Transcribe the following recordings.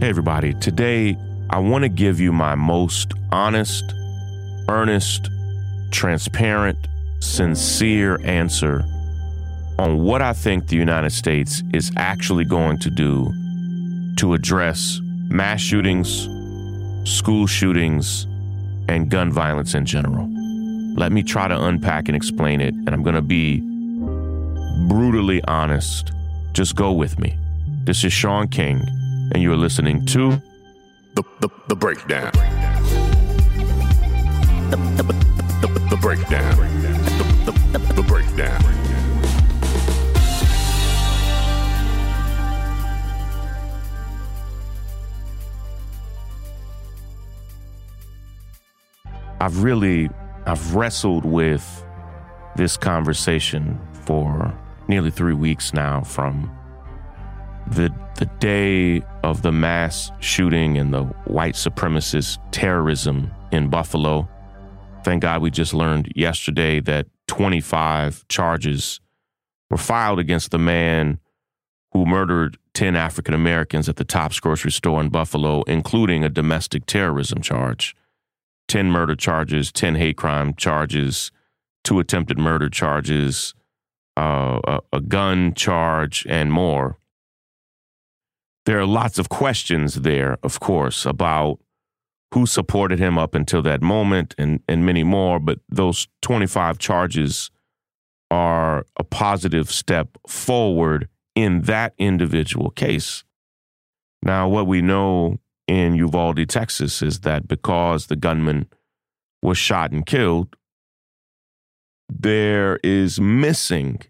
Hey, everybody. Today, I want to give you my most honest, earnest, transparent, sincere answer on what I think the United States is actually going to do to address mass shootings, school shootings, and gun violence in general. Let me try to unpack and explain it, and I'm going to be brutally honest. Just go with me. This is Shaun King, and you're listening to The, the, the breakdown. The, the, the, the breakdown. The, the, the, the breakdown. I've really I've wrestled with this conversation for nearly three weeks now from the the day of the mass shooting and the white supremacist terrorism in Buffalo. Thank God we just learned yesterday that 25 charges were filed against the man who murdered 10 African Americans at the Tops grocery store in Buffalo, including a domestic terrorism charge. 10 murder charges, 10 hate crime charges, two attempted murder charges, uh, a, a gun charge, and more. There are lots of questions there, of course, about who supported him up until that moment and, and many more, but those 25 charges are a positive step forward in that individual case. Now, what we know in Uvalde, Texas, is that because the gunman was shot and killed, there is missing,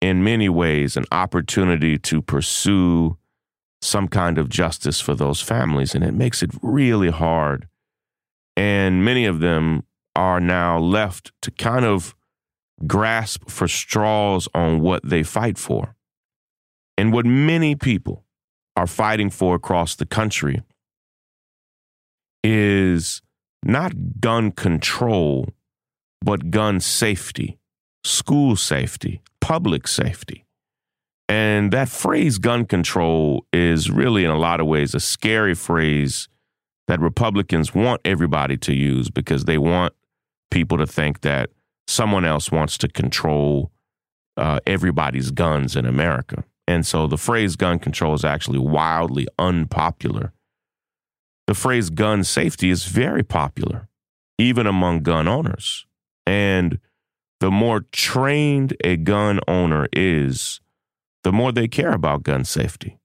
in many ways, an opportunity to pursue some kind of justice for those families. And it makes it really hard. And many of them are now left to kind of grasp for straws on what they fight for. And what many people are fighting for across the country is not gun control, but gun safety, school safety, public safety. And that phrase, gun control, is really, in a lot of ways, a scary phrase that Republicans want everybody to use because they want people to think that someone else wants to control uh, everybody's guns in America. And so the phrase gun control is actually wildly unpopular. The phrase gun safety is very popular, even among gun owners. And the more trained a gun owner is, the more they care about gun safety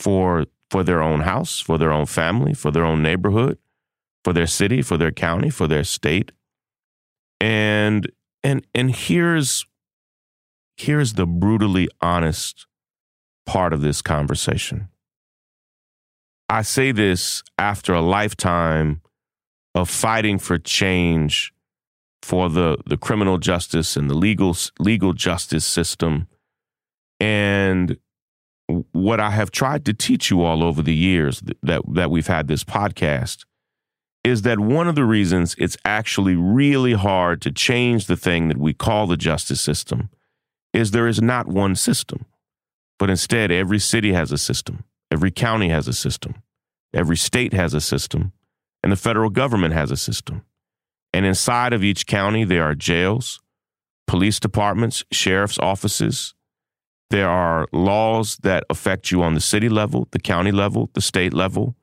for for their own house, for their own family, for their own neighborhood, for their city, for their county, for their state. And and and here's here's the brutally honest part of this conversation. I say this after a lifetime of fighting for change for the, the criminal justice and the legal legal justice system and what I have tried to teach you all over the years that that we've had this podcast is that one of the reasons it's actually really hard to change the thing that we call the justice system is there is not one system, but instead every city has a system, every county has a system, every state has a system, and the federal government has a system. And inside of each county there are jails, police departments, sheriff's offices, there are laws that affect you on the city level, the county level, the state level,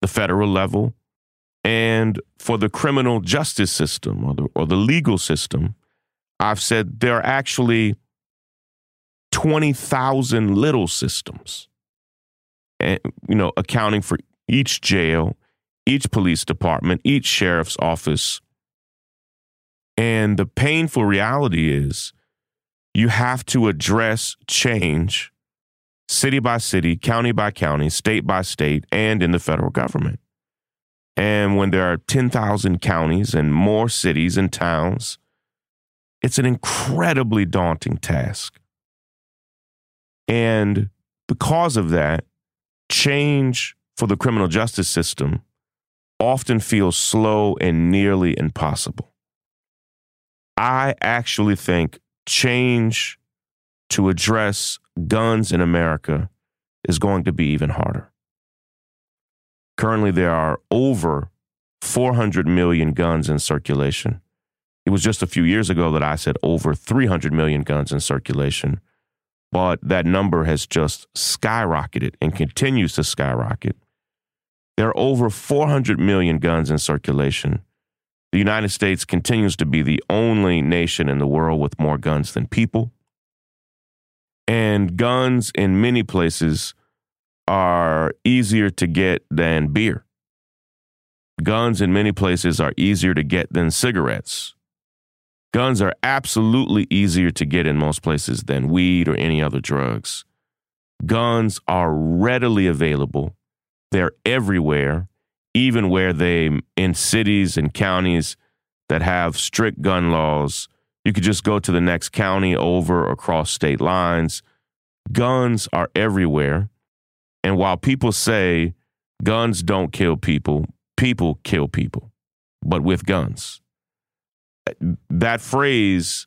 the federal level. And for the criminal justice system or the, or the legal system, I've said there are actually 20,000 little systems, and, you know, accounting for each jail, each police department, each sheriff's office. And the painful reality is you have to address change city by city, county by county, state by state, and in the federal government. And when there are 10,000 counties and more cities and towns, it's an incredibly daunting task. And because of that, change for the criminal justice system often feels slow and nearly impossible. I actually think change to address guns in America is going to be even harder. Currently, there are over 400 million guns in circulation. It was just a few years ago that I said over 300 million guns in circulation, but that number has just skyrocketed and continues to skyrocket. There are over 400 million guns in circulation. The United States continues to be the only nation in the world with more guns than people. And guns in many places are easier to get than beer. Guns in many places are easier to get than cigarettes. Guns are absolutely easier to get in most places than weed or any other drugs. Guns are readily available. They're everywhere, even where they, in cities and counties that have strict gun laws, you could just go to the next county over across state lines. Guns are everywhere. And while people say guns don't kill people, people kill people, but with guns that phrase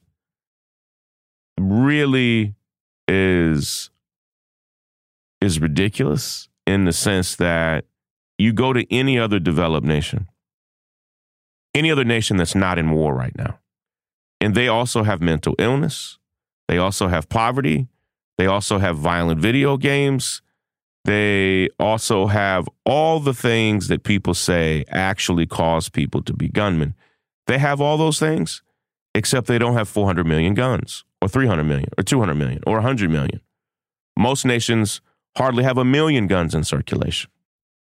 really is is ridiculous in the sense that you go to any other developed nation, any other nation that's not in war right now, and they also have mental illness, they also have poverty, they also have violent video games, they also have all the things that people say actually cause people to be gunmen. They have all those things, except they don't have 400 million guns, or 300 million, or 200 million, or 100 million. Most nations hardly have a million guns in circulation.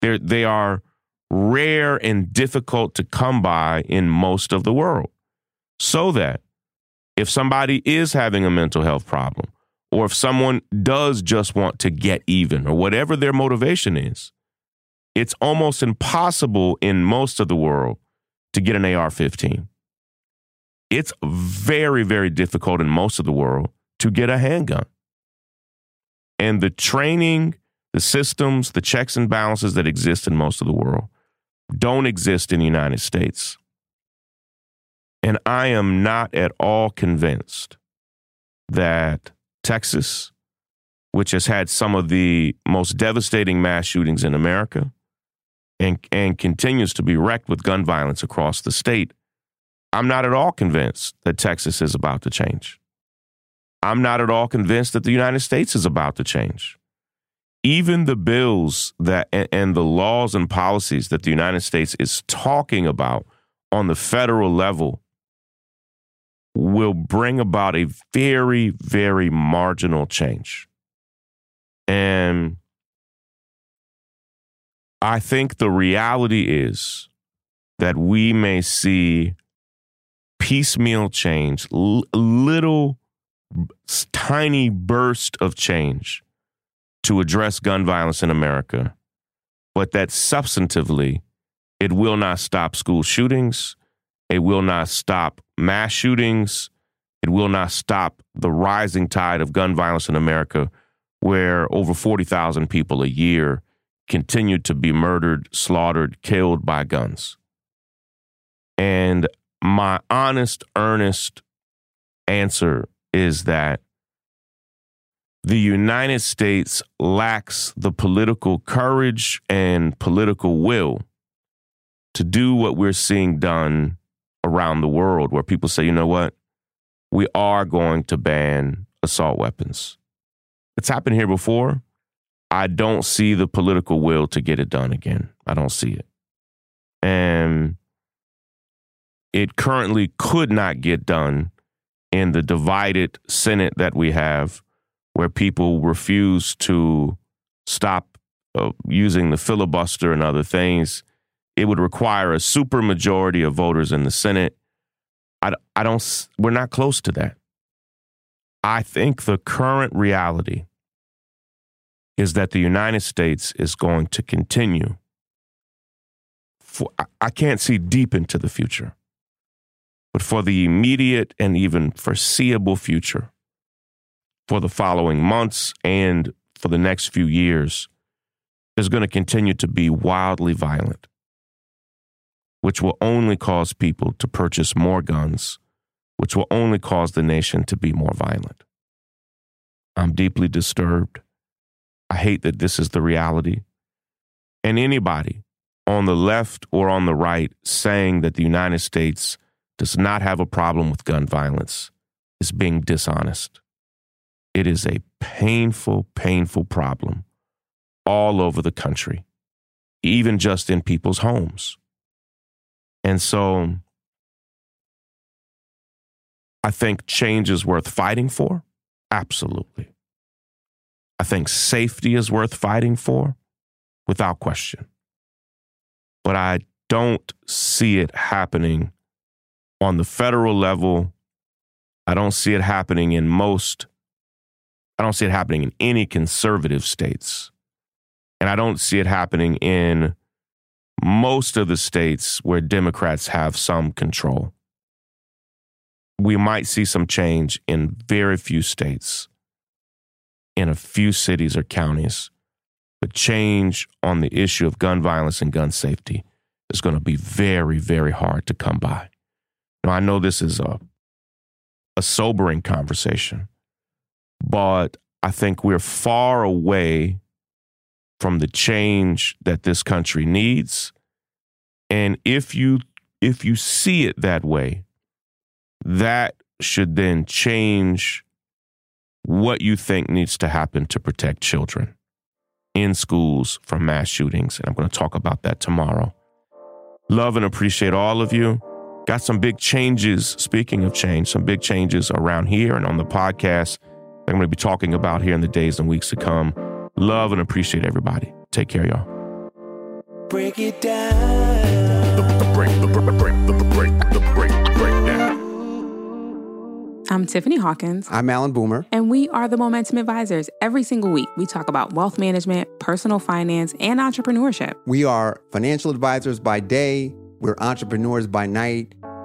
They're, they are rare and difficult to come by in most of the world. So that if somebody is having a mental health problem, or if someone does just want to get even, or whatever their motivation is, it's almost impossible in most of the world to get an AR 15. It's very, very difficult in most of the world to get a handgun. And the training, the systems, the checks and balances that exist in most of the world don't exist in the United States. And I am not at all convinced that Texas, which has had some of the most devastating mass shootings in America, and, and continues to be wrecked with gun violence across the state, I'm not at all convinced that Texas is about to change. I'm not at all convinced that the United States is about to change. Even the bills that and, and the laws and policies that the United States is talking about on the federal level will bring about a very, very marginal change. And I think the reality is that we may see piecemeal change, little tiny burst of change to address gun violence in America, but that substantively it will not stop school shootings, it will not stop mass shootings, it will not stop the rising tide of gun violence in America where over 40,000 people a year continue to be murdered, slaughtered, killed by guns. And my honest, earnest answer is that the United States lacks the political courage and political will to do what we're seeing done around the world, where people say, you know what? We are going to ban assault weapons. It's happened here before. I don't see the political will to get it done again. I don't see it. And it currently could not get done in the divided Senate that we have, where people refuse to stop uh, using the filibuster and other things. It would require a supermajority of voters in the Senate. I, I don't, we're not close to that. I think the current reality is that the United States is going to continue. For, I can't see deep into the future, but for the immediate and even foreseeable future, for the following months and for the next few years, is going to continue to be wildly violent, which will only cause people to purchase more guns, which will only cause the nation to be more violent. I'm deeply disturbed. I hate that this is the reality. And anybody on the left or on the right saying that the United States does not have a problem with gun violence is being dishonest. It is a painful, painful problem all over the country, even just in people's homes. And so I think change is worth fighting for. Absolutely. I think safety is worth fighting for without question. But I don't see it happening on the federal level. I don't see it happening in most, I don't see it happening in any conservative states. And I don't see it happening in most of the states where Democrats have some control. We might see some change in very few states, in a few cities or counties, but change on the issue of gun violence and gun safety is going to be very, very hard to come by. Now, I know this is a, a sobering conversation, but I think we're far away from the change that this country needs. And if you if you see it that way, that should then change what you think needs to happen to protect children in schools from mass shootings. And I'm going to talk about that tomorrow. Love and appreciate all of you. Got some big changes, speaking of change, some big changes around here and on the podcast I'm going to be talking about here in the days and weeks to come. Love and appreciate everybody. Take care, y'all. Break it down. The, the break, the, the break, the break, the break, breakdown. I'm Tiffany Hawkins. I'm Alan Boomer. And we are the Momentum Advisors. Every single week, we talk about wealth management, personal finance, and entrepreneurship. We are financial advisors by day, we're entrepreneurs by night.